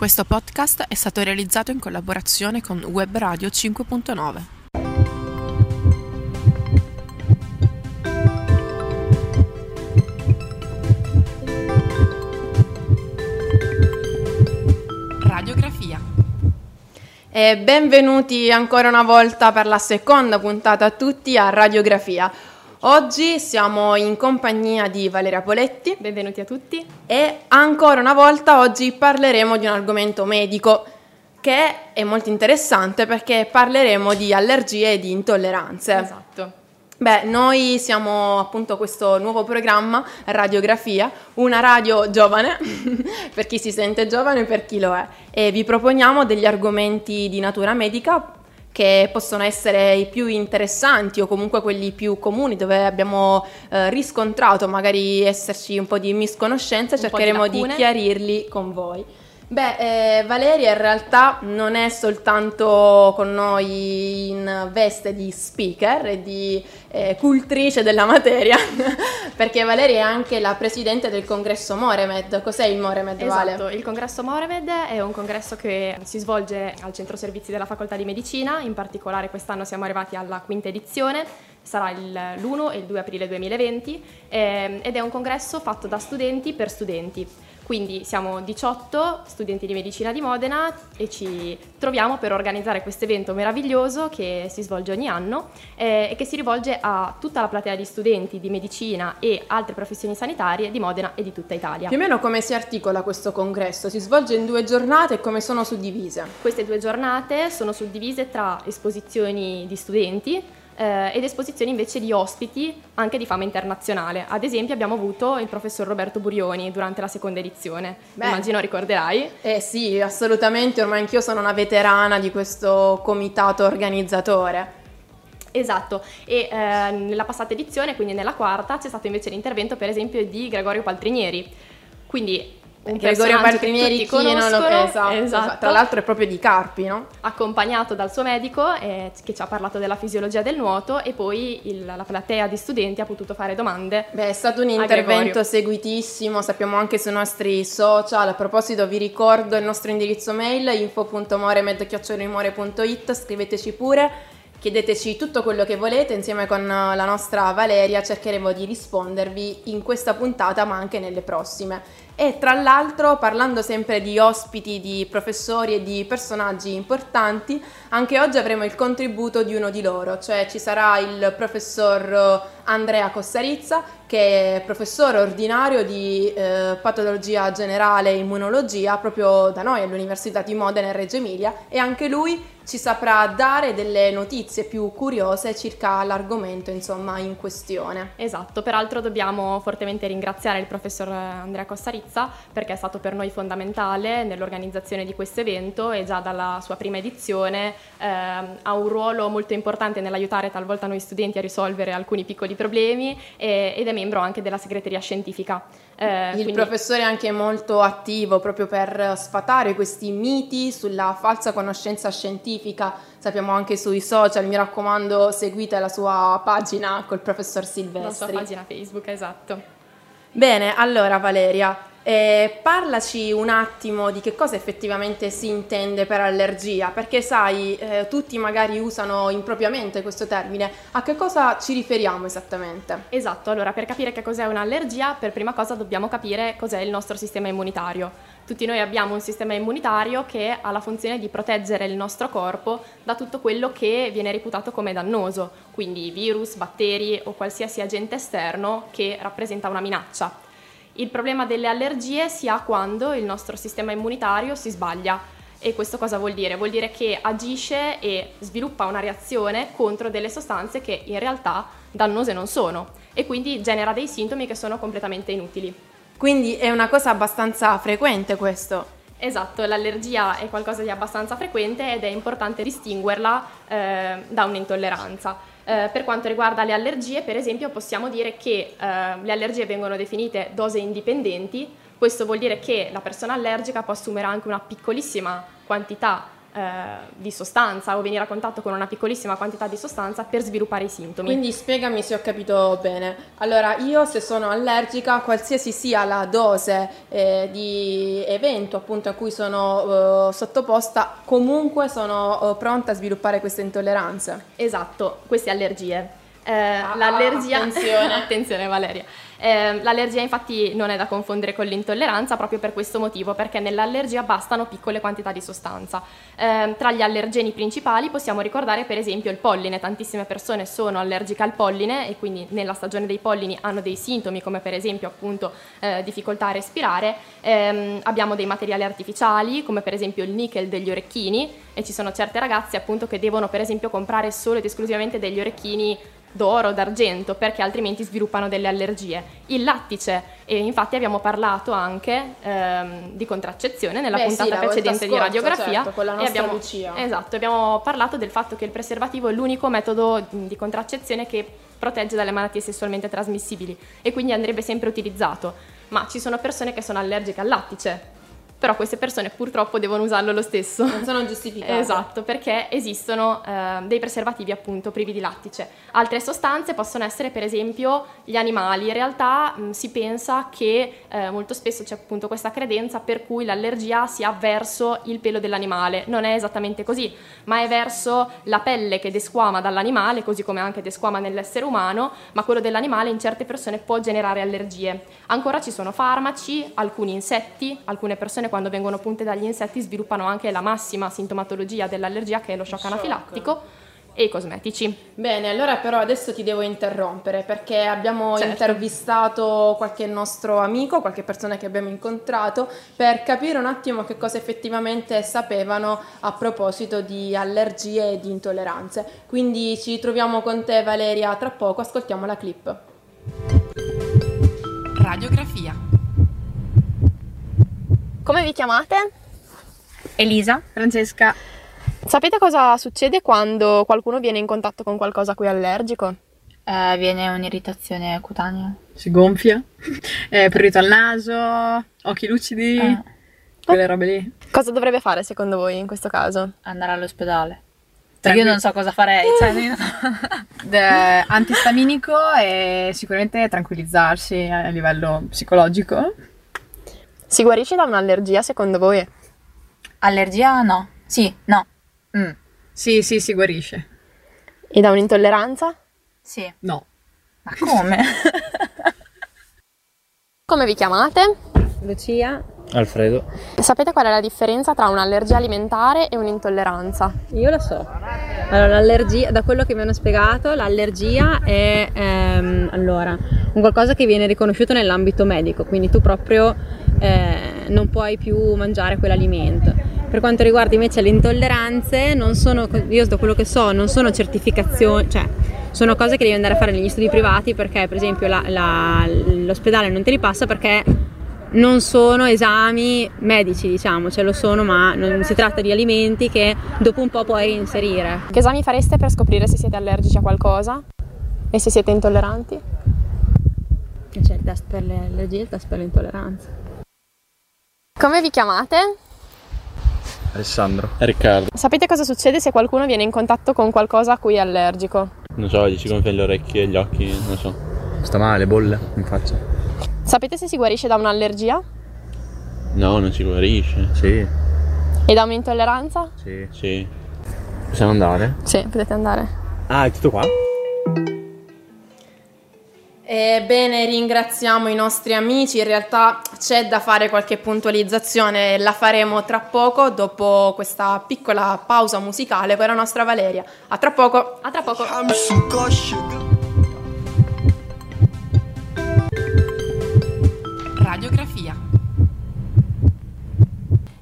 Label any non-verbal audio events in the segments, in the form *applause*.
Questo podcast è stato realizzato in collaborazione con Web Radio 5.9. Radiografia. E benvenuti ancora una volta per la seconda puntata a tutti a Radiografia. Oggi siamo in compagnia di Valeria Poletti Benvenuti a tutti. e ancora una volta oggi parleremo di un argomento medico che è molto interessante perché parleremo di allergie e di intolleranze. Esatto. Beh, noi siamo appunto questo nuovo programma, Radiografia, una radio giovane, *laughs* per chi si sente giovane e per chi lo è, e vi proponiamo degli argomenti di natura medica che possono essere i più interessanti o comunque quelli più comuni dove abbiamo eh, riscontrato magari esserci un po' di misconoscenze, Un di cercheremo di, lacune. chiarirli con voi. Beh, eh, Valeria in realtà non è soltanto con noi in veste di speaker e di eh, cultrice della materia, *laughs* perché Valeria è anche la presidente del congresso Moremed. Cos'è il Moremed, Vale? Esatto, il congresso Moremed è un congresso che si svolge al centro servizi della facoltà di medicina, in particolare quest'anno siamo arrivati alla quinta edizione, sarà il- l'1 e il 2 aprile 2020 ehm, ed è un congresso fatto da studenti per studenti. Quindi siamo 18 studenti di medicina di Modena e ci troviamo per organizzare questo evento meraviglioso che si svolge ogni anno eh, e che si rivolge a tutta la platea di studenti di medicina e altre professioni sanitarie di Modena e di tutta Italia. Più o meno come si articola questo congresso? Si svolge in due giornate e come sono suddivise? Queste due giornate sono suddivise tra esposizioni di studenti eh, ed esposizioni invece di ospiti anche di fama internazionale. Ad esempio abbiamo avuto il professor Roberto Burioni durante la seconda edizione, Bene. immagino ricorderai. Eh sì, assolutamente, ormai anch'io sono una veterana di questo comitato organizzatore. Esatto, e eh, nella passata edizione, quindi nella quarta, c'è stato invece l'intervento per esempio di Gregorio Paltrinieri. Quindi un Gregorio chi non lo conoscono, esatto, esatto. Tra l'altro è proprio di Carpi, no? accompagnato dal suo medico eh, che ci ha parlato della fisiologia del nuoto e poi il- la platea di studenti ha potuto fare domande. Beh, è stato un intervento seguitissimo, sappiamo anche sui nostri social. A proposito, vi ricordo il nostro indirizzo mail info.moremed.it, scriveteci pure, chiedeteci tutto quello che volete, insieme con eh, la nostra Valeria cercheremo di rispondervi in questa puntata, ma anche nelle prossime. E tra l'altro, parlando sempre di ospiti, di professori e di personaggi importanti, anche oggi avremo il contributo di uno di loro, cioè ci sarà il professor eh, Andrea Cossarizza, che è professore ordinario di eh, patologia generale e immunologia proprio da noi all'Università di Modena e Reggio Emilia e anche lui ci saprà dare delle notizie più curiose circa l'argomento insomma in questione. Esatto, peraltro dobbiamo fortemente ringraziare il professor Andrea Costarizza perché è stato per noi fondamentale nell'organizzazione di questo evento e già dalla sua prima edizione ehm, ha un ruolo molto importante nell'aiutare talvolta noi studenti a risolvere alcuni piccoli problemi e- ed è membro anche della segreteria scientifica. Eh, Il quindi- professore è anche molto attivo proprio per sfatare questi miti sulla falsa conoscenza scientifica. Sappiamo anche sui social, mi raccomando, seguite la sua pagina col professor la sua Silvestri. pagina Facebook, esatto. Bene, allora Valeria, eh, parlaci un attimo di che cosa effettivamente si intende per allergia, perché sai, eh, tutti magari usano impropriamente questo termine. A che cosa ci riferiamo esattamente? Esatto, allora per capire che cos'è un'allergia, per prima cosa dobbiamo capire cos'è il nostro sistema immunitario. Tutti noi abbiamo un sistema immunitario che ha la funzione di proteggere il nostro corpo da tutto quello che viene reputato come dannoso, quindi virus, batteri o qualsiasi agente esterno che rappresenta una minaccia. Il problema delle allergie si ha quando il nostro sistema immunitario si sbaglia. E questo cosa vuol dire? Vuol dire che agisce e sviluppa una reazione contro delle sostanze che in realtà dannose non sono e quindi genera dei sintomi che sono completamente inutili. Quindi è una cosa abbastanza frequente questo. Esatto, l'allergia è qualcosa di abbastanza frequente ed è importante distinguerla eh, da un'intolleranza. Eh, per quanto riguarda le allergie, per esempio, possiamo dire che eh, le allergie vengono definite dose indipendenti. Questo vuol dire che la persona allergica può assumere anche una piccolissima quantità di sostanza o venire a contatto con una piccolissima quantità di sostanza per sviluppare i sintomi. Quindi spiegami se ho capito bene. Allora, io se sono allergica, qualsiasi sia la dose eh, di evento appunto a cui sono eh, sottoposta, comunque sono eh, pronta a sviluppare queste intolleranze. Esatto, queste allergie. Eh, ah, l'allergia... Attenzione. *laughs* attenzione Valeria. Eh, l'allergia infatti non è da confondere con l'intolleranza proprio per questo motivo, perché nell'allergia bastano piccole quantità di sostanza. Eh, tra gli allergeni principali possiamo ricordare per esempio il polline, tantissime persone sono allergiche al polline e quindi nella stagione dei pollini hanno dei sintomi come per esempio appunto eh, difficoltà a respirare, ehm, abbiamo dei materiali artificiali come per esempio il nickel degli orecchini e ci sono certe ragazze appunto che devono per esempio comprare solo ed esclusivamente degli orecchini d'oro, d'argento, perché altrimenti sviluppano delle allergie. Il lattice, e infatti abbiamo parlato anche ehm, di contraccezione nella Beh, puntata sì, precedente scorsa, di radiografia. Certo, con la nostra abbiamo, Lucia. Esatto, abbiamo parlato del fatto che il preservativo è l'unico metodo di contraccezione che protegge dalle malattie sessualmente trasmissibili e quindi andrebbe sempre utilizzato. Ma ci sono persone che sono allergiche al lattice, però queste persone purtroppo devono usarlo lo stesso. Non sono giustificate. *laughs* esatto, perché esistono eh, dei preservativi appunto privi di lattice. Altre sostanze possono essere per esempio gli animali. In realtà mh, si pensa che eh, molto spesso c'è appunto questa credenza per cui l'allergia sia verso il pelo dell'animale. Non è esattamente così, ma è verso la pelle che desquama dall'animale, così come anche desquama nell'essere umano, ma quello dell'animale in certe persone può generare allergie. Ancora ci sono farmaci, alcuni insetti, alcune persone quando vengono punte dagli insetti sviluppano anche la massima sintomatologia dell'allergia che è lo shock, shock. anafilattico e i cosmetici. Bene, allora però adesso ti devo interrompere perché abbiamo Certo. intervistato qualche nostro amico, qualche persona che abbiamo incontrato per capire un attimo che cosa effettivamente sapevano a proposito di allergie e di intolleranze. Quindi ci troviamo con te Valeria tra poco, ascoltiamo la clip. Radiografia. Come vi chiamate? Elisa, Francesca, Sapete cosa succede quando qualcuno viene in contatto con qualcosa a cui è allergico? eh, viene un'irritazione cutanea. si gonfia, *laughs* eh, prurito al naso, occhi lucidi, Eh, quelle robe lì. Cosa dovrebbe fare secondo voi in questo caso? andare all'ospedale. Cioè, io non so cosa farei. Cioè, *laughs* io- De- antistaminico e sicuramente tranquillizzarsi a livello psicologico. Si guarisce da un'allergia secondo voi? Allergia? No. Sì, no. Mm, Sì, sì, si guarisce. E da un'intolleranza? sì. No. Ma come? *laughs* Come vi chiamate? Lucia, Alfredo. Sapete qual è la differenza tra un'allergia alimentare e un'intolleranza? io lo so. Allora, l'allergia, da quello che mi hanno spiegato, l'allergia è ehm, allora, un qualcosa che viene riconosciuto nell'ambito medico, quindi tu proprio eh, non puoi più mangiare quell'alimento. Per quanto riguarda invece le intolleranze, non sono, io da quello che so, non sono certificazioni, cioè sono cose che devi andare a fare negli studi privati perché per esempio la- la- l'ospedale non te li passa perché non sono esami medici, diciamo, cioè lo sono, ma non si tratta di alimenti che dopo un po' puoi inserire. Che esami fareste per scoprire se siete allergici a qualcosa? E se siete intolleranti? C'è il test per le allergie e il test per le intolleranze. Come vi chiamate? Alessandro. Riccardo. Sapete cosa succede se qualcuno viene in contatto con qualcosa a cui è allergico? Non so, gli si gonfiano le orecchie e gli occhi, non so. Sta male, bolle in faccia. Sapete se si guarisce da un'allergia? No, non si guarisce. Sì. E da un'intolleranza? Sì. Sì. Possiamo andare? Sì, potete andare. Ah, è tutto qua? Ebbene, ringraziamo i nostri amici, in realtà c'è da fare qualche puntualizzazione, la faremo tra poco dopo questa piccola pausa musicale con la nostra Valeria. A tra poco! A tra poco. Radiografia.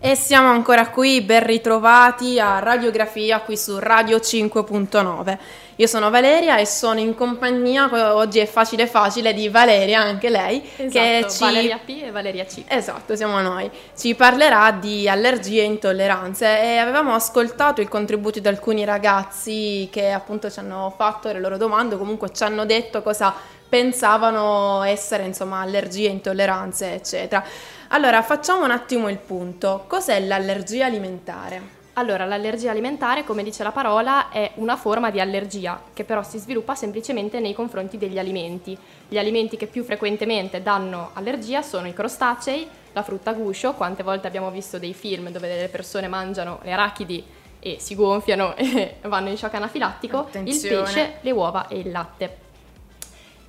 E siamo ancora qui, ben ritrovati a Radiografia qui su Radio 5.9. Io sono Valeria e sono in compagnia, oggi è facile facile, di Valeria, anche lei, che Esatto, ci... Valeria P e Valeria C. Esatto, siamo noi. Ci parlerà di allergie e intolleranze e avevamo ascoltato il contributo di alcuni ragazzi che appunto ci hanno fatto le loro domande, comunque ci hanno detto cosa pensavano essere, insomma, allergie, intolleranze, eccetera. Allora, facciamo un attimo il punto. Cos'è l'allergia alimentare? Allora, l'allergia alimentare, come dice la parola, è una forma di allergia che però si sviluppa semplicemente nei confronti degli alimenti. Gli alimenti che più frequentemente danno allergia sono i crostacei, la frutta a guscio, quante volte abbiamo visto dei film dove delle persone mangiano le arachidi e si gonfiano *laughs* e vanno in shock anafilattico, Attenzione. il pesce, le uova e il latte.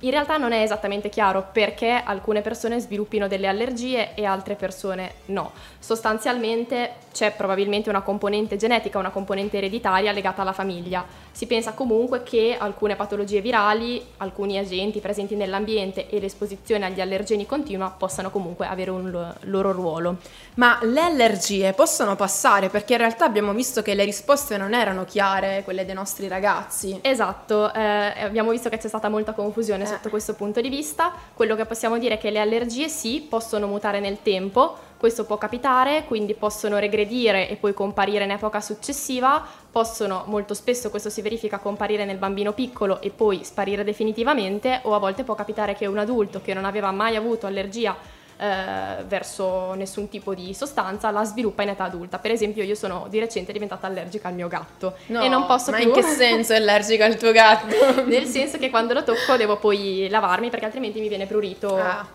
In realtà non è esattamente chiaro perché alcune persone sviluppino delle allergie e altre persone no. Sostanzialmente c'è probabilmente una componente genetica, una componente ereditaria legata alla famiglia. Si pensa comunque che alcune patologie virali, alcuni agenti presenti nell'ambiente e l'esposizione agli allergeni continua possano comunque avere un lo- loro ruolo. Ma le allergie possono passare perché in realtà abbiamo visto che le risposte non erano chiare, quelle dei nostri ragazzi. Esatto, eh, abbiamo visto che c'è stata molta confusione sotto questo punto di vista. Quello che possiamo dire è che le allergie sì, possono mutare nel tempo, questo può capitare, quindi possono regredire e poi comparire in epoca successiva, possono molto spesso questo si verifica comparire nel bambino piccolo e poi sparire definitivamente o a volte può capitare che un adulto che non aveva mai avuto allergia eh, verso nessun tipo di sostanza la sviluppa in età adulta. Per esempio io sono di recente diventata allergica al mio gatto No, e non posso ma più... in che senso è allergica al tuo gatto? *laughs* Nel senso che quando lo tocco devo poi lavarmi perché altrimenti mi viene prurito. Ah,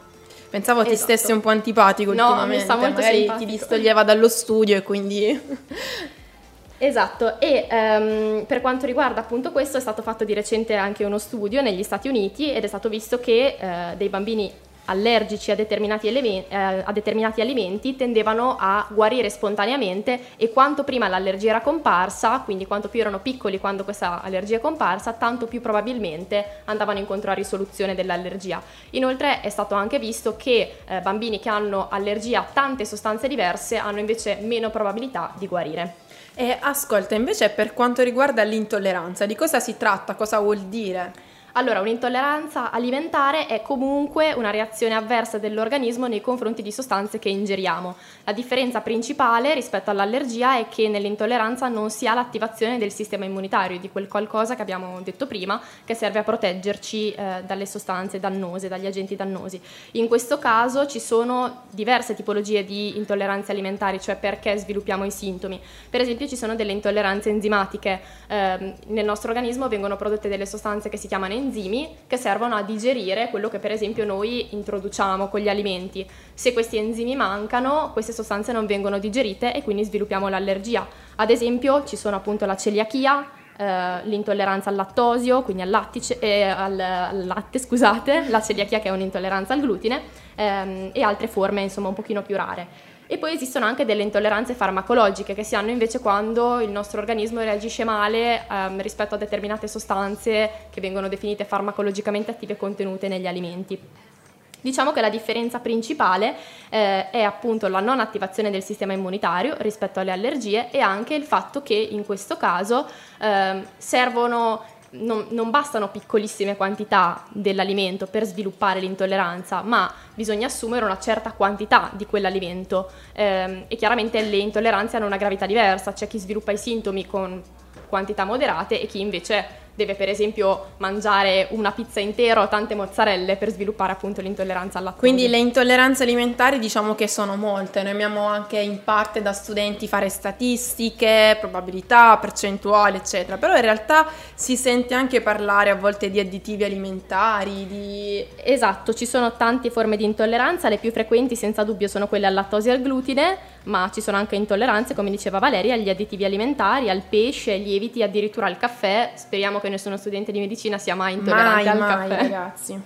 Pensavo ti Esatto. stesse un po' antipatico No, ultimamente, mi sta molto magari simpatico. ti distoglieva dallo studio e quindi... Esatto, e ehm, per quanto riguarda appunto questo è stato fatto di recente anche uno studio negli Stati Uniti ed è stato visto che eh, dei bambini allergici a determinati, elemen- eh, a determinati alimenti tendevano a guarire spontaneamente e quanto prima l'allergia era comparsa, quindi quanto più erano piccoli quando questa allergia è comparsa, tanto più probabilmente andavano incontro a risoluzione dell'allergia. Inoltre è stato anche visto che eh, bambini che hanno allergia a tante sostanze diverse hanno invece meno probabilità di guarire. E ascolta, invece per quanto riguarda l'intolleranza, di cosa si tratta? Cosa vuol dire? Allora, un'intolleranza alimentare è comunque una reazione avversa dell'organismo nei confronti di sostanze che ingeriamo. La differenza principale rispetto all'allergia è che nell'intolleranza non si ha l'attivazione del sistema immunitario, di quel qualcosa che abbiamo detto prima, che serve a proteggerci eh, dalle sostanze dannose, dagli agenti dannosi. In questo caso ci sono diverse tipologie di intolleranze alimentari, cioè perché sviluppiamo i sintomi. Per esempio ci sono delle intolleranze enzimatiche. Ehm, nel nostro organismo vengono prodotte delle sostanze che si chiamano enzimi che servono a digerire quello che per esempio noi introduciamo con gli alimenti. Se questi enzimi mancano, queste sostanze non vengono digerite e quindi sviluppiamo l'allergia. Ad esempio ci sono appunto la celiachia, eh, l'intolleranza al lattosio, quindi al, lattice- eh, al, al latte, scusate, la celiachia che è un'intolleranza al glutine ehm, e altre forme insomma un pochino più rare. E poi esistono anche delle intolleranze farmacologiche che si hanno invece quando il nostro organismo reagisce male ehm, rispetto a determinate sostanze che vengono definite farmacologicamente attive contenute negli alimenti. Diciamo che la differenza principale eh, è appunto la non attivazione del sistema immunitario rispetto alle allergie e anche il fatto che in questo caso ehm, servono non, non bastano piccolissime quantità dell'alimento per sviluppare l'intolleranza, ma bisogna assumere una certa quantità di quell'alimento. Ehm, e chiaramente le intolleranze hanno una gravità diversa, c'è chi sviluppa i sintomi con quantità moderate e chi invece deve per esempio mangiare una pizza intera o tante mozzarelle per sviluppare appunto l'intolleranza al lattosio. Quindi le intolleranze alimentari diciamo che sono molte, noi abbiamo anche in parte da studenti fare statistiche, probabilità, percentuali eccetera, però in realtà si sente anche parlare a volte di additivi alimentari, di... Esatto, ci sono tante forme di intolleranza, le più frequenti senza dubbio sono quelle al lattosio e al glutine, ma ci sono anche intolleranze, come diceva Valeria, agli additivi alimentari, al pesce, ai lieviti, addirittura al caffè. Speriamo che nessuno studente di medicina sia mai intollerante mai, al mai caffè. ragazzi.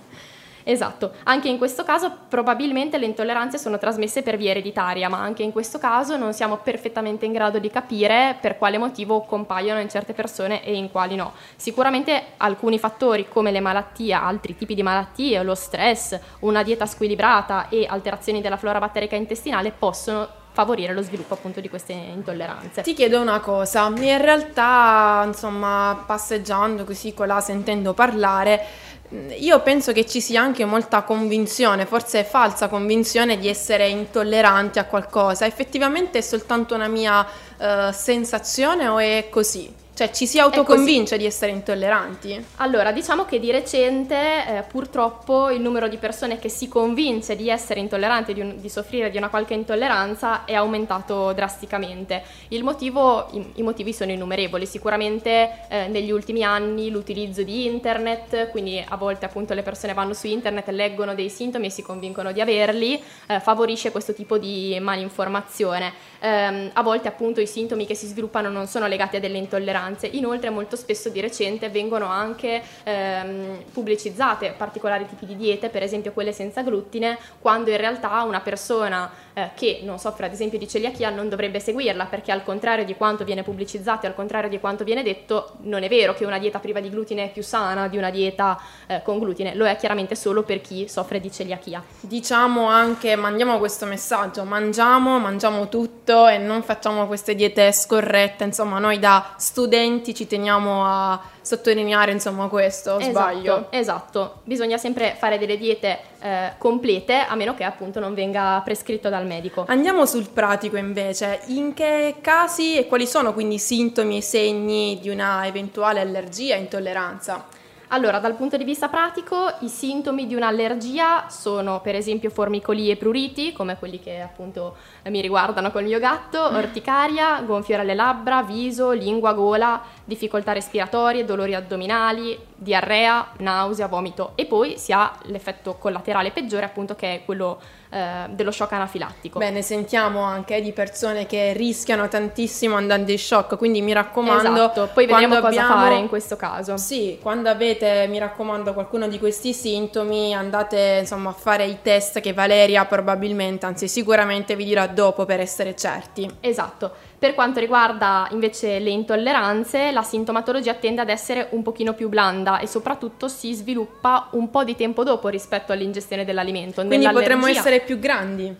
Esatto, anche in questo caso probabilmente le intolleranze sono trasmesse per via ereditaria, ma anche in questo caso non siamo perfettamente in grado di capire per quale motivo compaiono in certe persone e in quali no. Sicuramente alcuni fattori come le malattie, altri tipi di malattie, lo stress, una dieta squilibrata e alterazioni della flora batterica intestinale possono favorire lo sviluppo appunto di queste intolleranze. Ti chiedo una cosa, in realtà insomma passeggiando così colà sentendo parlare, mh, io penso che ci sia anche molta convinzione, forse falsa convinzione di essere intolleranti a qualcosa. Effettivamente è soltanto una mia eh, sensazione o è così? Cioè ci si autoconvince di essere intolleranti? Allora, diciamo che di recente eh, purtroppo il numero di persone che si convince di essere intolleranti, di, un, di, soffrire di una qualche intolleranza è aumentato drasticamente. Motivo, i, i, motivi sono innumerevoli, sicuramente eh, negli ultimi anni l'utilizzo di internet, quindi a volte appunto le persone vanno su internet, leggono dei sintomi e si convincono di averli, eh, favorisce questo tipo di malinformazione. Eh, a volte appunto i sintomi che si sviluppano non sono legati a delle intolleranze, intolleranze. Inoltre molto spesso di recente vengono anche ehm, pubblicizzate particolari tipi di diete, per esempio quelle senza glutine, quando in realtà una persona eh, che non soffre ad esempio di celiachia non dovrebbe seguirla, perché al contrario di quanto viene pubblicizzato e al contrario di quanto viene detto, non è vero che una dieta priva di glutine è più sana di una dieta eh, con glutine, lo è chiaramente solo per chi soffre di celiachia. Diciamo anche, mandiamo questo messaggio, mangiamo, mangiamo tutto e non facciamo queste diete scorrette, insomma noi da studenti studenti ci teniamo a sottolineare insomma questo, esatto, sbaglio? Esatto, bisogna sempre fare delle diete eh, complete a meno che appunto non venga prescritto dal medico. Andiamo sul pratico invece, in che casi e quali sono quindi i sintomi e segni di una eventuale allergia e intolleranza? Allora, dal punto di vista pratico, i sintomi di un'allergia sono per esempio formicolii e pruriti, come quelli che appunto mi riguardano col mio gatto, orticaria, gonfiore alle labbra, viso, lingua, gola, difficoltà respiratorie, dolori addominali, diarrea, nausea, vomito. E poi si ha l'effetto collaterale peggiore appunto che è quello eh, dello shock anafilattico. Bene, sentiamo anche di persone che rischiano tantissimo andando in shock, quindi mi raccomando... Esatto, poi vedremo cosa abbiamo... fare in questo caso. Sì, quando avete, mi raccomando, qualcuno di questi sintomi andate insomma a fare i test che Valeria probabilmente, anzi sicuramente vi dirà dopo per essere certi. Esatto. Per quanto riguarda invece le intolleranze, la sintomatologia tende ad essere un pochino più blanda e soprattutto si sviluppa un po' di tempo dopo rispetto all'ingestione dell'alimento. Quindi potremmo essere più grandi,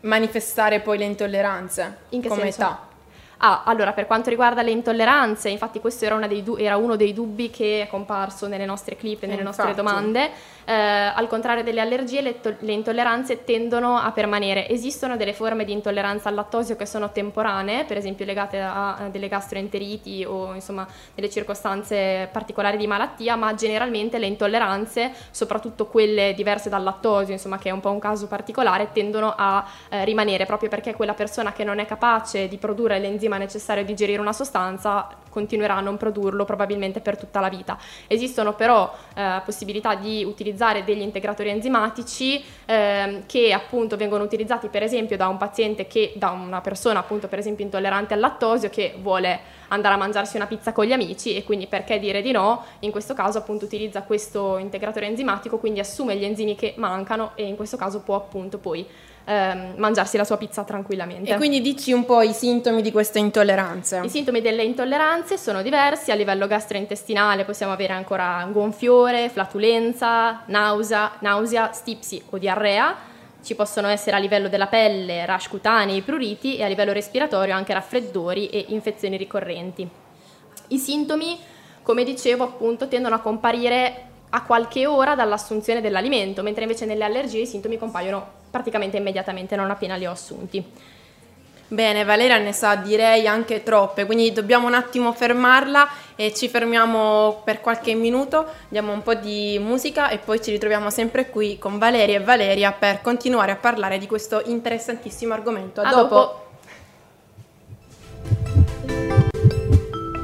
manifestare poi le intolleranze In che come senso? età. Ah, allora, per quanto riguarda le intolleranze, infatti questo era, du- era, uno dei dubbi che è comparso nelle nostre clip e nelle infatti. nostre domande. Eh, al contrario delle allergie, le, to- le, intolleranze tendono a permanere. Esistono delle forme di intolleranza al lattosio che sono temporanee, per esempio legate a, a delle gastroenteriti o insomma delle circostanze particolari di malattia, ma generalmente le intolleranze, soprattutto quelle diverse dal lattosio, insomma che è un po' un caso particolare, tendono a eh, rimanere proprio perché quella persona che non è capace di produrre l'enzima necessario a digerire una sostanza continuerà a non produrlo probabilmente per tutta la vita. Esistono però eh, possibilità di utilizzare degli integratori enzimatici eh, che appunto vengono utilizzati per esempio da un paziente che, da una persona appunto per esempio intollerante al lattosio che vuole andare a mangiarsi una pizza con gli amici e quindi perché dire di no? In questo caso appunto utilizza questo integratore enzimatico, quindi assume gli enzimi che mancano e in questo caso può appunto poi ehm, mangiarsi la sua pizza tranquillamente. E quindi dici un po' i sintomi di queste intolleranze. I sintomi delle intolleranze sono diversi, a livello gastrointestinale possiamo avere ancora gonfiore, flatulenza, nausea, nausea stipsi o diarrea. Ci possono essere a livello della pelle rash cutanei, pruriti e a livello respiratorio anche raffreddori e infezioni ricorrenti. I sintomi, come dicevo, appunto tendono a comparire a qualche ora dall'assunzione dell'alimento, mentre invece nelle allergie i sintomi compaiono praticamente immediatamente, non appena li ho assunti. Bene, Valeria ne sa direi anche troppe, quindi dobbiamo un attimo fermarla e ci fermiamo per qualche minuto, diamo un po' di musica e poi ci ritroviamo sempre qui con Valeria e Valeria per continuare a parlare di questo interessantissimo argomento. A, a dopo. dopo.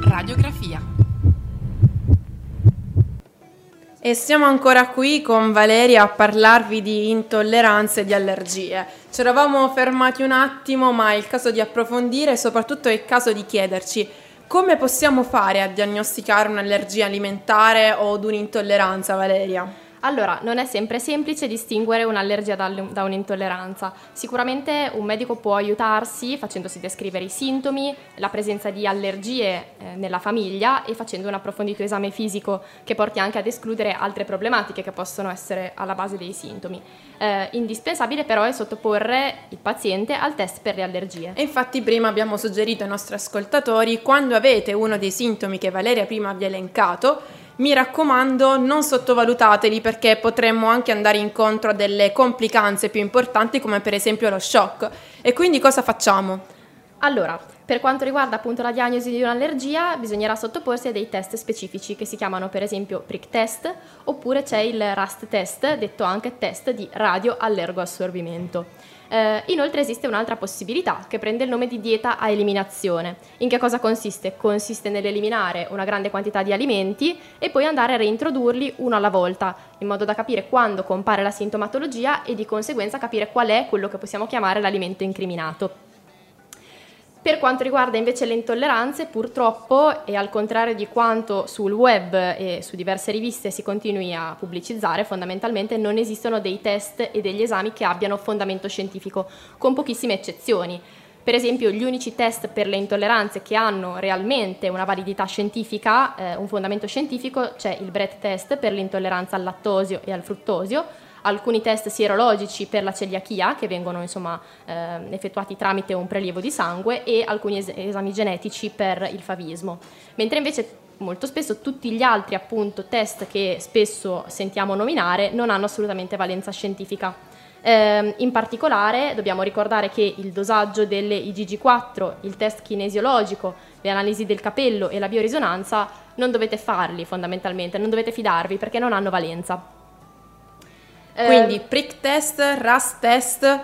Radiografia E siamo ancora qui con Valeria a parlarvi di intolleranze e di allergie. Ci eravamo fermati un attimo, ma è il caso di approfondire e soprattutto è il caso di chiederci come possiamo fare a diagnosticare un'allergia alimentare o un'intolleranza, Valeria? Allora, non è sempre semplice distinguere un'allergia da un'intolleranza. Sicuramente un medico può aiutarsi facendosi descrivere i sintomi, la presenza di allergie eh, nella famiglia e facendo un approfondito esame fisico che porti anche ad escludere altre problematiche che possono essere alla base dei sintomi. Eh, indispensabile però è sottoporre il paziente al test per le allergie. E infatti prima abbiamo suggerito ai nostri ascoltatori, quando avete uno dei sintomi che Valeria prima vi ha elencato, mi raccomando non sottovalutateli perché potremmo anche andare incontro a delle complicanze più importanti come per esempio lo shock. E quindi cosa facciamo? Allora, per quanto riguarda appunto la diagnosi di un'allergia, bisognerà sottoporsi a dei test specifici che si chiamano per esempio prick test oppure c'è il RAST test, detto anche test di radioallergoassorbimento. Eh, inoltre esiste un'altra possibilità che prende il nome di dieta a eliminazione. In che cosa consiste? Consiste nell'eliminare una grande quantità di alimenti e poi andare a reintrodurli uno alla volta, in modo da capire quando compare la sintomatologia e di conseguenza capire qual è quello che possiamo chiamare l'alimento incriminato. Per quanto riguarda invece le intolleranze, purtroppo, e al contrario di quanto sul web e su diverse riviste si continui a pubblicizzare, fondamentalmente non esistono dei test e degli esami che abbiano fondamento scientifico, con pochissime eccezioni. Per esempio, gli unici test per le intolleranze che hanno realmente una validità scientifica, eh, un fondamento scientifico, c'è il BRET test per l'intolleranza al lattosio e al fruttosio, alcuni test sierologici per la celiachia che vengono insomma, eh, effettuati tramite un prelievo di sangue e alcuni es- esami genetici per il favismo. Mentre invece molto spesso tutti gli altri appunto test che spesso sentiamo nominare non hanno assolutamente valenza scientifica. Eh, in particolare dobbiamo ricordare che il dosaggio delle IgG4, il test kinesiologico, le analisi del capello e la biorisonanza non dovete farli fondamentalmente, non dovete fidarvi perché non hanno valenza. Quindi Eh, prick test, RAS test,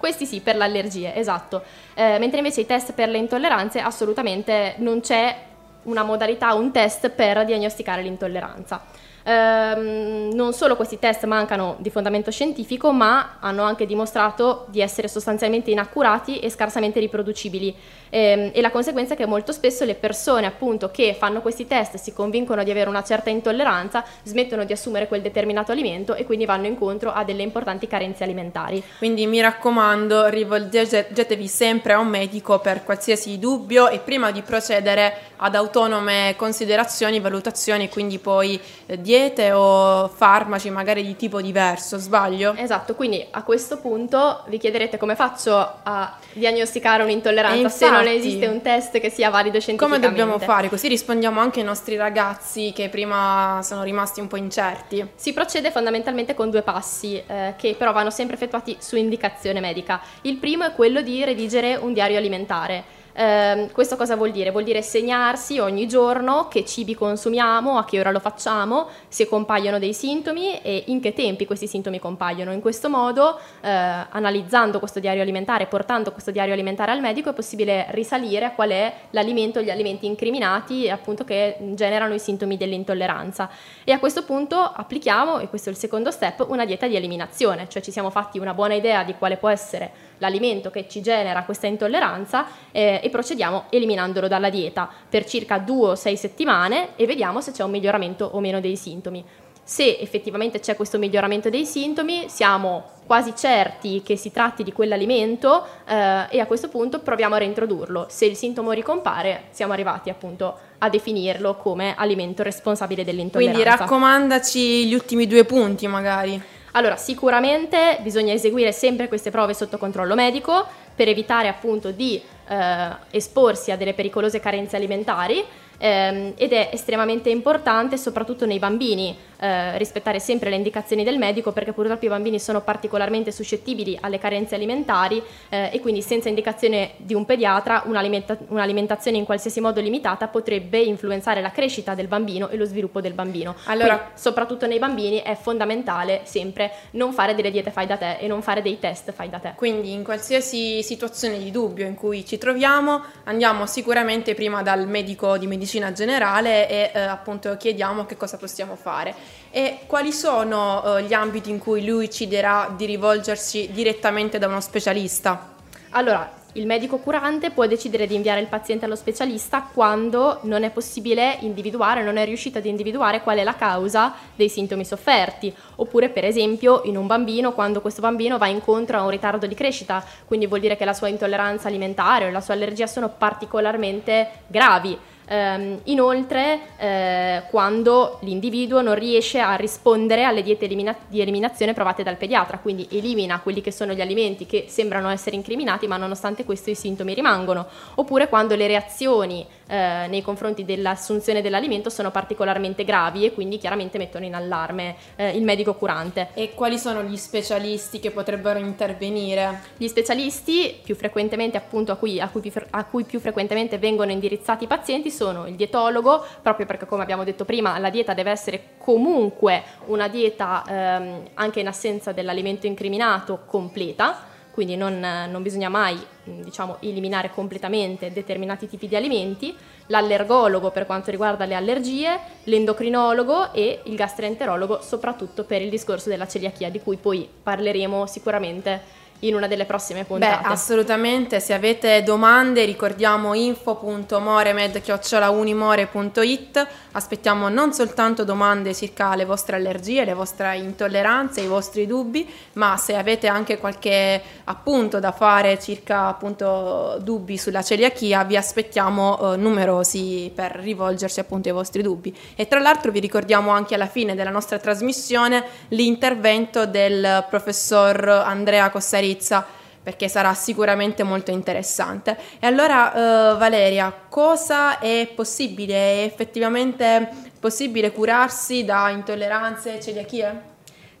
Questi sì, per le allergie, esatto. Eh, mentre invece i test per le intolleranze assolutamente non c'è una modalità, un test per diagnosticare l'intolleranza. Ehm, non solo questi test mancano di fondamento scientifico, ma hanno anche dimostrato di essere sostanzialmente inaccurati e scarsamente riproducibili. Ehm, e la conseguenza è che molto spesso le persone appunto che fanno questi test si convincono di avere una certa intolleranza, smettono di assumere quel determinato alimento e quindi vanno incontro a delle importanti carenze alimentari. quindi mi raccomando rivolgetevi sempre a un medico per qualsiasi dubbio e prima di procedere ad autonome considerazioni, valutazioni, quindi poi eh, diete o farmaci magari di tipo diverso, sbaglio? Esatto, quindi a questo punto vi chiederete come faccio a diagnosticare un'intolleranza E se non infatti, esiste un test che sia valido Come scientificamente. dobbiamo fare? Così rispondiamo anche ai nostri ragazzi che prima sono rimasti un po' incerti. Si procede fondamentalmente con due passi eh, che però vanno sempre effettuati su indicazione medica. Il primo è quello di redigere un diario alimentare. Ehm, questo cosa vuol dire? Vuol dire segnarsi ogni giorno che cibi consumiamo, a che ora lo facciamo, se compaiono dei sintomi e in che tempi questi sintomi compaiono. In questo modo, eh, analizzando questo diario alimentare, portando questo diario alimentare al medico, è possibile risalire a qual è l'alimento, gli alimenti incriminati appunto che generano i sintomi dell'intolleranza. E a questo punto applichiamo, e questo è il secondo step, una dieta di eliminazione, cioè ci siamo fatti una buona idea di quale può essere l'alimento che ci genera questa intolleranza eh, e procediamo eliminandolo dalla dieta per circa due o sei settimane e vediamo se c'è un miglioramento o meno dei sintomi. Se effettivamente c'è questo miglioramento dei sintomi, siamo quasi certi che si tratti di quell'alimento eh, e a questo punto proviamo a reintrodurlo. Se il sintomo ricompare, siamo arrivati appunto a definirlo come alimento responsabile dell'intolleranza. Quindi raccomandaci gli ultimi due punti magari. Allora, sicuramente bisogna eseguire sempre queste prove sotto controllo medico per evitare appunto di eh, esporsi a delle pericolose carenze alimentari ehm, ed è estremamente importante soprattutto nei bambini eh, rispettare sempre le indicazioni del medico perché purtroppo i bambini sono particolarmente suscettibili alle carenze alimentari eh, e quindi senza indicazione di un pediatra un'alimenta- un'alimentazione in qualsiasi modo limitata potrebbe influenzare la crescita del bambino e lo sviluppo del bambino. Allora- Quindi, soprattutto nei bambini è fondamentale sempre non fare delle diete fai da te e non fare dei test fai da te. Quindi in qualsiasi situazione di dubbio in cui ci troviamo andiamo sicuramente prima dal medico di medicina generale e eh, appunto chiediamo che cosa possiamo fare. E quali sono eh, gli ambiti in cui lui ci dirà di rivolgersi direttamente da uno specialista? Allora, il medico curante può decidere di inviare il paziente allo specialista quando non è possibile individuare, non è riuscito ad individuare qual è la causa dei sintomi sofferti, oppure per esempio in un bambino quando questo bambino va incontro a un ritardo di crescita, quindi vuol dire che la sua intolleranza alimentare o la sua allergia sono particolarmente gravi. Ehm, inoltre, eh, quando l'individuo non riesce a rispondere alle diete elimina- di eliminazione provate dal pediatra, quindi elimina quelli che sono gli alimenti che sembrano essere incriminati, ma nonostante questo i sintomi rimangono, oppure quando le reazioni eh, nei confronti dell'assunzione dell'alimento sono particolarmente gravi e quindi chiaramente mettono in allarme eh, il medico curante. E quali sono gli specialisti che potrebbero intervenire? Gli specialisti più frequentemente appunto a cui, a cui, più, a cui più frequentemente vengono indirizzati i pazienti sono il dietologo, proprio perché come abbiamo detto prima la dieta deve essere comunque una dieta ehm, anche in assenza dell'alimento incriminato completa, quindi non, non bisogna mai diciamo, eliminare completamente determinati tipi di alimenti, l'allergologo per quanto riguarda le allergie, l'endocrinologo e il gastroenterologo soprattutto per il discorso della celiachia di cui poi parleremo sicuramente in una delle prossime puntate. Beh, assolutamente, se avete domande ricordiamo info.moremed.unimore.it aspettiamo non soltanto domande circa le vostre allergie, le vostre intolleranze, i vostri dubbi, ma se avete anche qualche appunto da fare circa appunto dubbi sulla celiachia, vi aspettiamo eh, numerosi per rivolgerci appunto ai vostri dubbi. E tra l'altro vi ricordiamo anche alla fine della nostra trasmissione l'intervento del professor Andrea Cossarizza perché sarà sicuramente molto interessante. E allora, uh, Valeria, cosa è possibile? È effettivamente possibile curarsi da intolleranze e celiachie?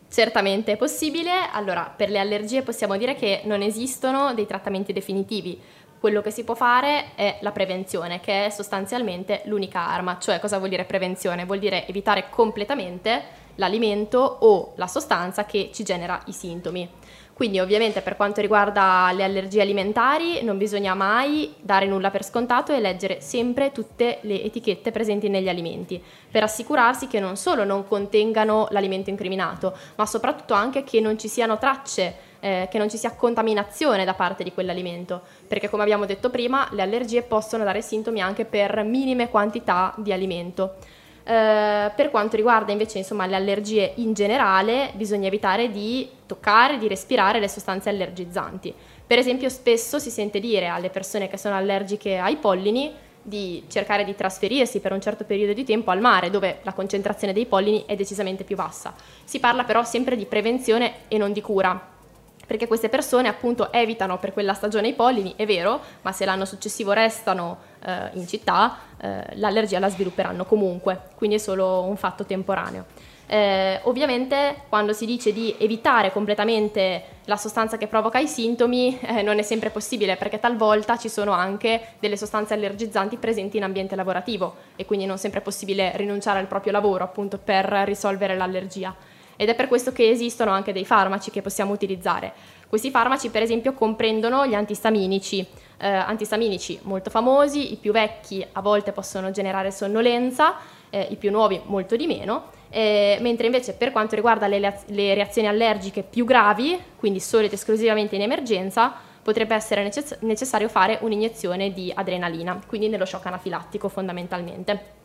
Certamente è possibile. Allora, per le allergie possiamo dire che non esistono dei trattamenti definitivi. Quello che si può fare è la prevenzione, che è sostanzialmente l'unica arma. Cioè, cosa vuol dire prevenzione? Vuol dire evitare completamente l'alimento o la sostanza che ci genera i sintomi. Quindi ovviamente per quanto riguarda le allergie alimentari non bisogna mai dare nulla per scontato e leggere sempre tutte le etichette presenti negli alimenti per assicurarsi che non solo non contengano l'alimento incriminato, ma soprattutto anche che non ci siano tracce eh, che non ci sia contaminazione da parte di quell'alimento, perché come abbiamo detto prima le allergie possono dare sintomi anche per minime quantità di alimento. Eh, per quanto riguarda invece insomma, le allergie in generale, bisogna evitare di toccare, di respirare le sostanze allergizzanti. Per esempio, spesso si sente dire alle persone che sono allergiche ai pollini di cercare di trasferirsi per un certo periodo di tempo al mare, dove la concentrazione dei pollini è decisamente più bassa. Si parla però sempre di prevenzione e non di cura, perché queste persone appunto evitano per quella stagione i pollini, è vero, ma se l'anno successivo restano eh, in città, eh, l'allergia la svilupperanno comunque, quindi è solo un fatto temporaneo. Eh, ovviamente quando si dice di evitare completamente la sostanza che provoca i sintomi eh, non è sempre possibile perché talvolta ci sono anche delle sostanze allergizzanti presenti in ambiente lavorativo e quindi non sempre è possibile rinunciare al proprio lavoro appunto per risolvere l'allergia ed è per questo che esistono anche dei farmaci che possiamo utilizzare. Questi farmaci per esempio comprendono gli antistaminici, eh, antistaminici molto famosi, i più vecchi a volte possono generare sonnolenza, eh, i più nuovi molto di meno, eh, mentre invece per quanto riguarda le, le, reazioni allergiche più gravi, quindi solo ed esclusivamente in emergenza, potrebbe essere necess- necessario fare un'iniezione di adrenalina, quindi nello shock anafilattico fondamentalmente.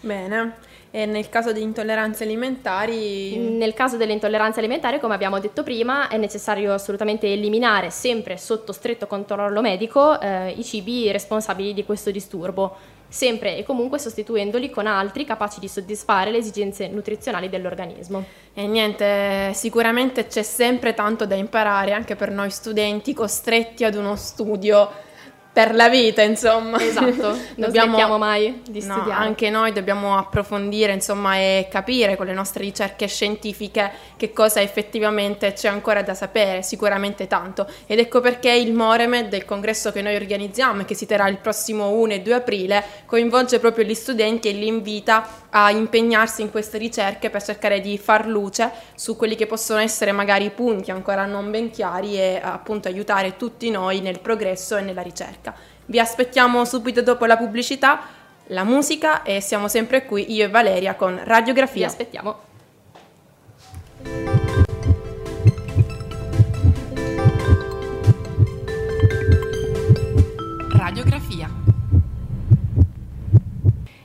Bene, e nel caso di intolleranze alimentari? Nel caso delle intolleranze alimentari, come abbiamo detto prima, è necessario assolutamente eliminare sempre sotto stretto controllo medico eh, i cibi responsabili di questo disturbo, sempre e comunque sostituendoli con altri capaci di soddisfare le esigenze nutrizionali dell'organismo. E niente, sicuramente c'è sempre tanto da imparare anche per noi studenti costretti ad uno studio per la vita, insomma. Esatto, *laughs* non dobbiamo mai di no, studiare. Anche noi dobbiamo approfondire, insomma, e capire con le nostre ricerche scientifiche che cosa effettivamente c'è ancora da sapere, sicuramente tanto. Ed ecco perché il Moremed, il congresso che noi organizziamo e che si terrà il prossimo 1 e 2 aprile, coinvolge proprio gli studenti e li invita a impegnarsi in queste ricerche per cercare di far luce su quelli che possono essere magari punti ancora non ben chiari e appunto aiutare tutti noi nel progresso e nella ricerca ricerca. Vi aspettiamo subito dopo la pubblicità, la musica e siamo sempre qui io e Valeria con Radiografia. Vi aspettiamo. Radiografia.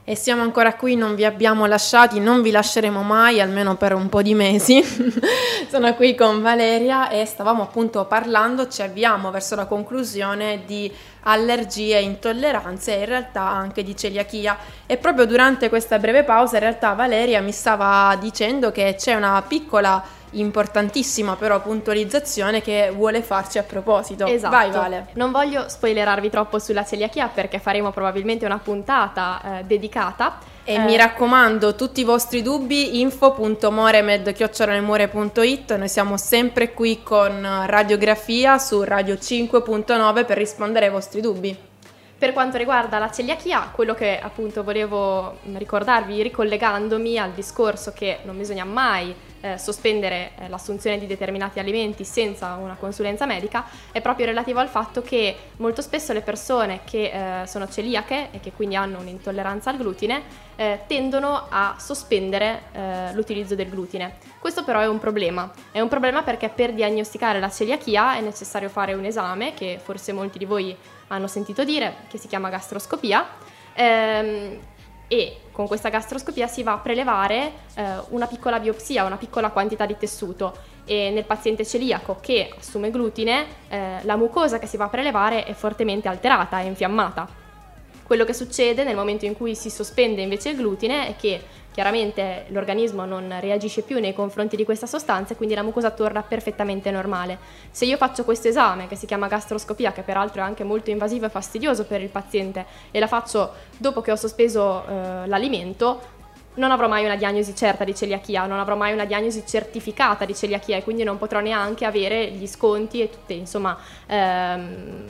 e siamo ancora qui, non vi abbiamo lasciati, non vi lasceremo mai, almeno per un po' di mesi. *laughs* Sono qui con Valeria e stavamo appunto parlando, ci avviamo verso la conclusione di allergie, intolleranze e in realtà anche di celiachia. E proprio durante questa breve pausa in realtà Valeria mi stava dicendo che c'è una piccola importantissima però puntualizzazione che vuole farci a proposito. Esatto. Vai Vale. Non voglio spoilerarvi troppo sulla celiachia perché faremo probabilmente una puntata eh, dedicata. E Eh, mi raccomando, tutti i vostri dubbi info.moremed.it Noi siamo sempre qui con radiografia su Radio 5.9 per rispondere ai vostri dubbi. Per quanto riguarda la celiachia, quello che appunto volevo ricordarvi ricollegandomi al discorso che non bisogna mai eh, sospendere eh, l'assunzione di determinati alimenti senza una consulenza medica è proprio relativo al fatto che molto spesso le persone che eh, sono celiache e che quindi hanno un'intolleranza al glutine eh, tendono a sospendere eh, l'utilizzo del glutine. Questo però è un problema. È un problema perché per diagnosticare la celiachia è necessario fare un esame che forse molti di voi hanno sentito dire, che si chiama gastroscopia. ehm, e con questa gastroscopia si va a prelevare eh, una piccola biopsia, una piccola quantità di tessuto e nel paziente celiaco che assume glutine eh, la mucosa che si va a prelevare è fortemente alterata, è infiammata. Quello che succede nel momento in cui si sospende invece il glutine è che chiaramente l'organismo non reagisce più nei confronti di questa sostanza e quindi la mucosa torna perfettamente normale. Se io faccio questo esame che si chiama gastroscopia, che peraltro è anche molto invasivo e fastidioso per il paziente, e la faccio dopo che ho sospeso eh, l'alimento, non avrò mai una diagnosi certa di celiachia, non avrò mai una diagnosi certificata di celiachia e quindi non potrò neanche avere gli sconti e insomma, ehm,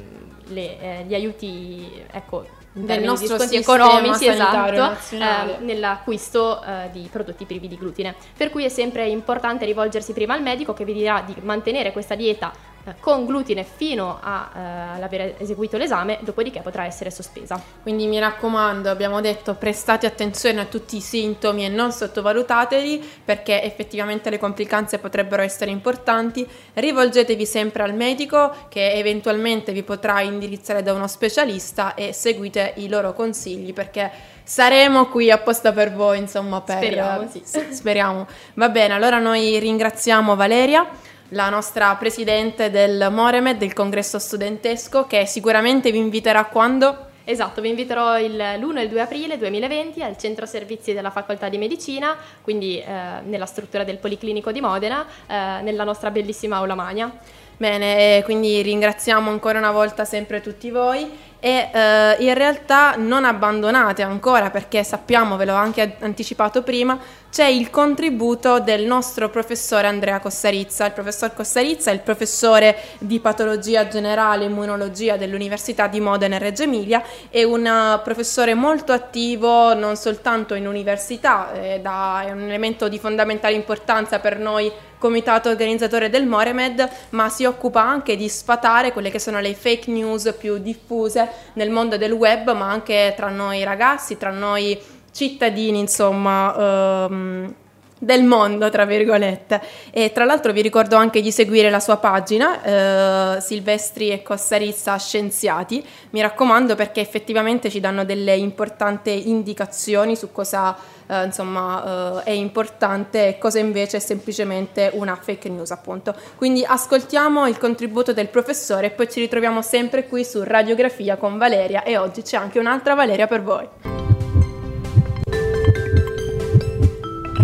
eh, gli aiuti, ecco, Del nostro sconti sistema economici, esatto, ehm, nell'acquisto eh, di prodotti privi di glutine. Per cui è sempre importante rivolgersi prima al medico che vi dirà di mantenere questa dieta eh, con glutine fino eh, all'aver eseguito l'esame, dopodiché potrà essere sospesa. Quindi mi raccomando, abbiamo detto prestate attenzione a tutti i sintomi e non sottovalutateli perché effettivamente le complicanze potrebbero essere importanti. Rivolgetevi sempre al medico che eventualmente vi potrà indirizzare da uno specialista e seguite i loro consigli perché saremo qui apposta per voi, insomma, per Speriamo, sì. speriamo. Va bene, allora noi ringraziamo Valeria la nostra presidente del Moremed, del congresso studentesco, che sicuramente vi inviterà quando Esatto, vi inviterò il- l'1 e il 2 aprile 2020 al centro servizi della Facoltà di Medicina, quindi eh, nella struttura del Policlinico di Modena, eh, nella nostra bellissima aula magna. Bene, quindi ringraziamo ancora una volta sempre tutti voi e eh, in realtà non abbandonate ancora perché sappiamo, ve l'ho anche anticipato prima, c'è il contributo del nostro professore Andrea Cossarizza. Il professor Cossarizza è il professore di patologia generale e immunologia dell'Università di Modena e Reggio Emilia, è un eh, professore molto attivo non soltanto in università, eh, da- è un elemento di fondamentale importanza per noi comitato organizzatore del Moremed, ma si occupa anche di sfatare quelle che sono le fake news più diffuse nel mondo del web, ma anche tra noi ragazzi, tra noi cittadini, insomma, ehm, del mondo, tra virgolette. E tra l'altro vi ricordo anche di seguire la sua pagina, eh, Silvestri e Cossarizza Scienziati, mi raccomando perché effettivamente ci danno delle importanti indicazioni su cosa eh, insomma, eh, è importante e cosa invece è semplicemente una fake news, appunto. Quindi ascoltiamo il contributo del professore e poi ci ritroviamo sempre qui su Radiografia con Valeria e oggi c'è anche un'altra Valeria per voi.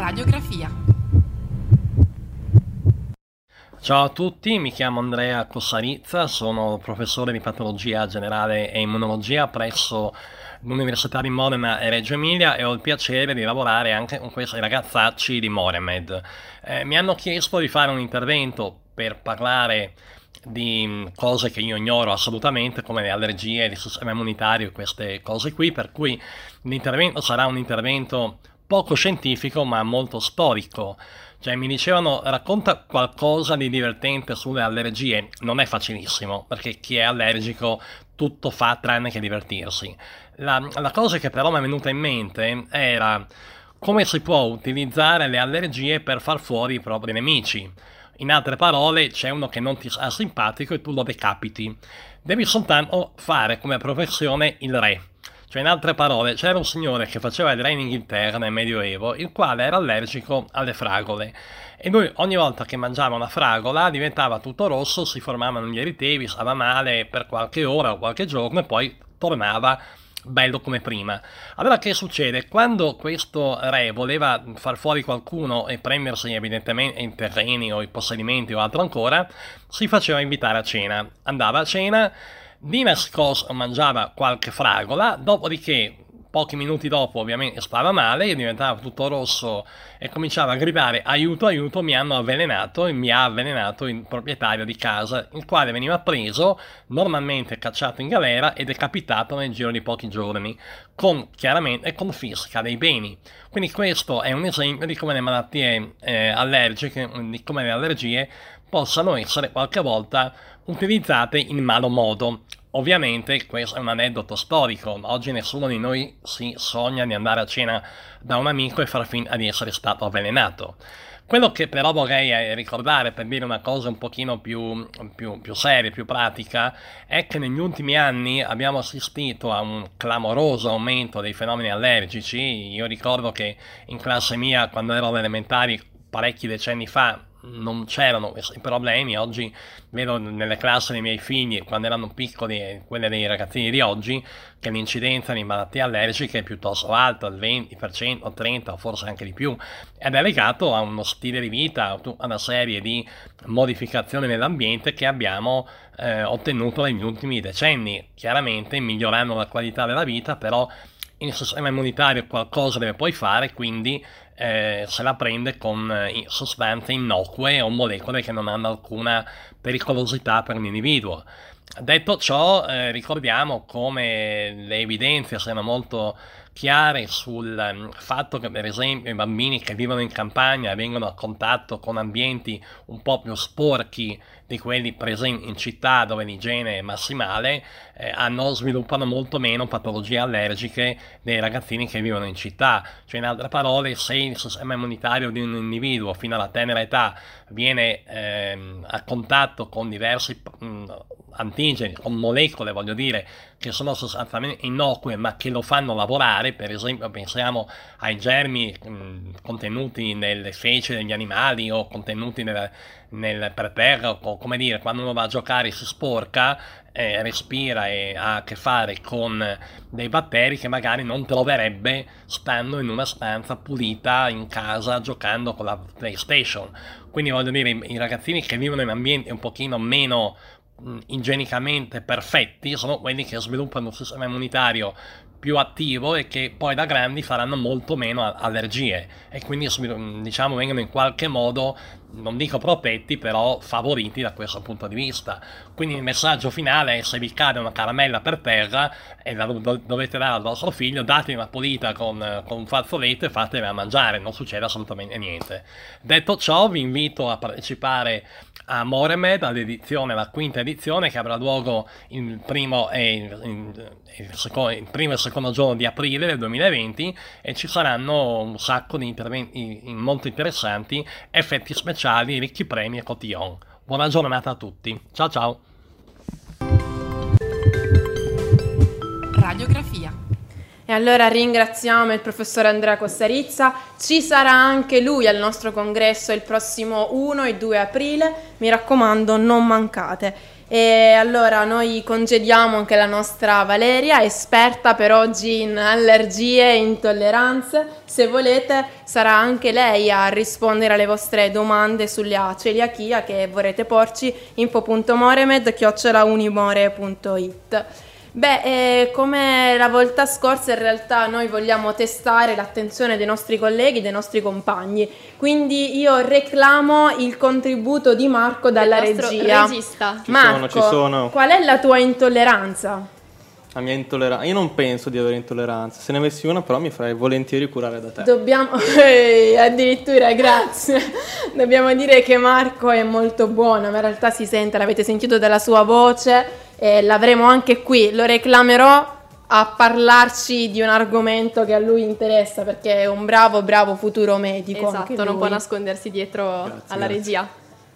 Radiografia. Ciao a tutti, mi chiamo Andrea Cossarizza, sono professore di patologia generale e immunologia presso l'Università di Modena e Reggio Emilia e ho il piacere di lavorare anche con questi ragazzacci di Moremed. Eh, mi hanno chiesto di fare un intervento per parlare di mh, cose che io ignoro assolutamente, come le allergie, il sistema immunitario e queste cose qui, per cui l'intervento sarà un intervento poco scientifico ma molto storico. Cioè mi dicevano racconta qualcosa di divertente sulle allergie. Non è facilissimo, perché chi è allergico tutto fa tranne che divertirsi. La, la cosa che però mi è venuta in mente era come si può utilizzare le allergie per far fuori i propri nemici. In altre parole, c'è uno che non ti sta simpatico e tu lo decapiti. Devi soltanto fare come professione il re. Cioè, in altre parole, c'era un signore che faceva il re in Inghilterra nel Medioevo, il quale era allergico alle fragole. E lui ogni volta che mangiava una fragola diventava tutto rosso, si formavano gli eritemi, stava male per qualche ora o qualche giorno e poi tornava bello come prima. Allora che succede? Quando questo re voleva far fuori qualcuno e prendersi evidentemente in terreni o i possedimenti o altro ancora, si faceva invitare a cena. Andava a cena, di nascosto mangiava qualche fragola, dopodiché pochi minuti dopo ovviamente stava male, diventava tutto rosso e cominciava a gridare aiuto, aiuto, mi hanno avvelenato e mi ha avvelenato il proprietario di casa, il quale veniva preso, normalmente cacciato in galera e decapitato nel giro di pochi giorni, con chiaramente confisca dei beni. Quindi questo è un esempio di come le malattie eh, allergiche, di come le allergie possano essere qualche volta utilizzate in malo modo. Ovviamente questo è un aneddoto storico, oggi nessuno di noi si sogna di andare a cena da un amico e far finta di essere stato avvelenato. Quello che però vorrei eh, ricordare per dire una cosa un pochino più, più, più seria, più pratica, è che negli ultimi anni abbiamo assistito a un clamoroso aumento dei fenomeni allergici. Io ricordo che in classe mia, quando ero alle elementari, parecchi decenni fa, non c'erano questi problemi. Oggi vedo nelle classi dei miei figli, quando erano piccoli e quelle dei ragazzini di oggi, che l'incidenza di malattie allergiche è piuttosto alta, al 20%, 30% o forse anche di più, ed è legato a uno stile di vita, a una serie di modificazioni nell'ambiente che abbiamo eh, ottenuto negli ultimi decenni, chiaramente migliorando la qualità della vita, però il sistema immunitario qualcosa deve poi fare, quindi eh, se la prende con eh, sostanze innocue o molecole che non hanno alcuna pericolosità per l'individuo. Detto ciò, eh, ricordiamo come le evidenze siano molto chiare sul um, fatto che per esempio i bambini che vivono in campagna vengono a contatto con ambienti un po' più sporchi di quelli presenti in città dove l'igiene è massimale, eh, hanno, sviluppano molto meno patologie allergiche dei ragazzini che vivono in città. Cioè in altre parole, se il sistema immunitario di un individuo fino alla tenera età viene ehm, a contatto con diversi mh, antigeni, con molecole, voglio dire, che sono sostanzialmente innocue ma che lo fanno lavorare, per esempio pensiamo ai germi mh, contenuti nelle feci degli animali o contenuti nel, nel, per terra, o come dire, quando uno va a giocare si sporca, eh, respira e ha a che fare con dei batteri che magari non troverebbe stando in una stanza pulita in casa giocando con la PlayStation. Quindi voglio dire, i ragazzini che vivono in ambienti un pochino meno igienicamente perfetti sono quelli che sviluppano un sistema immunitario più attivo e che poi da grandi faranno molto meno allergie e quindi diciamo vengono in qualche modo non dico protetti però favoriti da questo punto di vista. Quindi il messaggio finale è se vi cade una caramella per terra e la dovete dare al vostro figlio date una pulita con, con un fazzoletto e fatela mangiare. Non succede assolutamente niente. Detto ciò vi invito a partecipare a Moremed all'edizione, la quinta edizione che avrà luogo il primo e il, il, secondo, il primo e secondo giorno di aprile del 2020 e ci saranno un sacco di interventi molto interessanti, effetti speciali, ricchi premi e cotillon. Buona giornata a tutti, ciao ciao! Radiografia e allora ringraziamo il professor Andrea Cossarizza, ci sarà anche lui al nostro congresso il prossimo 1 e 2 aprile, mi raccomando non mancate. E allora noi congediamo anche la nostra Valeria, esperta per oggi in allergie e intolleranze. Se volete sarà anche lei a rispondere alle vostre domande sulla celiachia che vorrete porci info.moremed.unimore.it. Beh, eh, come la volta scorsa in realtà noi vogliamo testare l'attenzione dei nostri colleghi, dei nostri compagni, quindi io reclamo il contributo di Marco dalla regia. regista. Ci Marco, sono, ci sono. qual è la tua intolleranza? La mia intolleranza. Io non penso di avere intolleranza. Se ne avessi una, però mi farei volentieri curare da te. Dobbiamo, *laughs* Ehi, addirittura grazie. Dobbiamo dire che Marco è molto buono, ma in realtà si sente, l'avete sentito dalla sua voce e l'avremo anche qui. Lo reclamerò a parlarci di un argomento che a lui interessa perché è un bravo, bravo futuro medico. Esatto, non può nascondersi dietro Grazie, alla grazie. regia.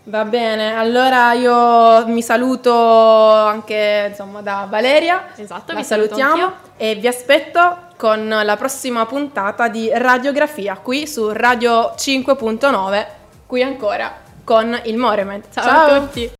Va bene, allora io mi saluto anche insomma da Valeria. Esatto, la vi salutiamo e vi aspetto con la prossima puntata di Radiografia qui su Radio 5.9, qui ancora con il Moremet. Ciao a tutti.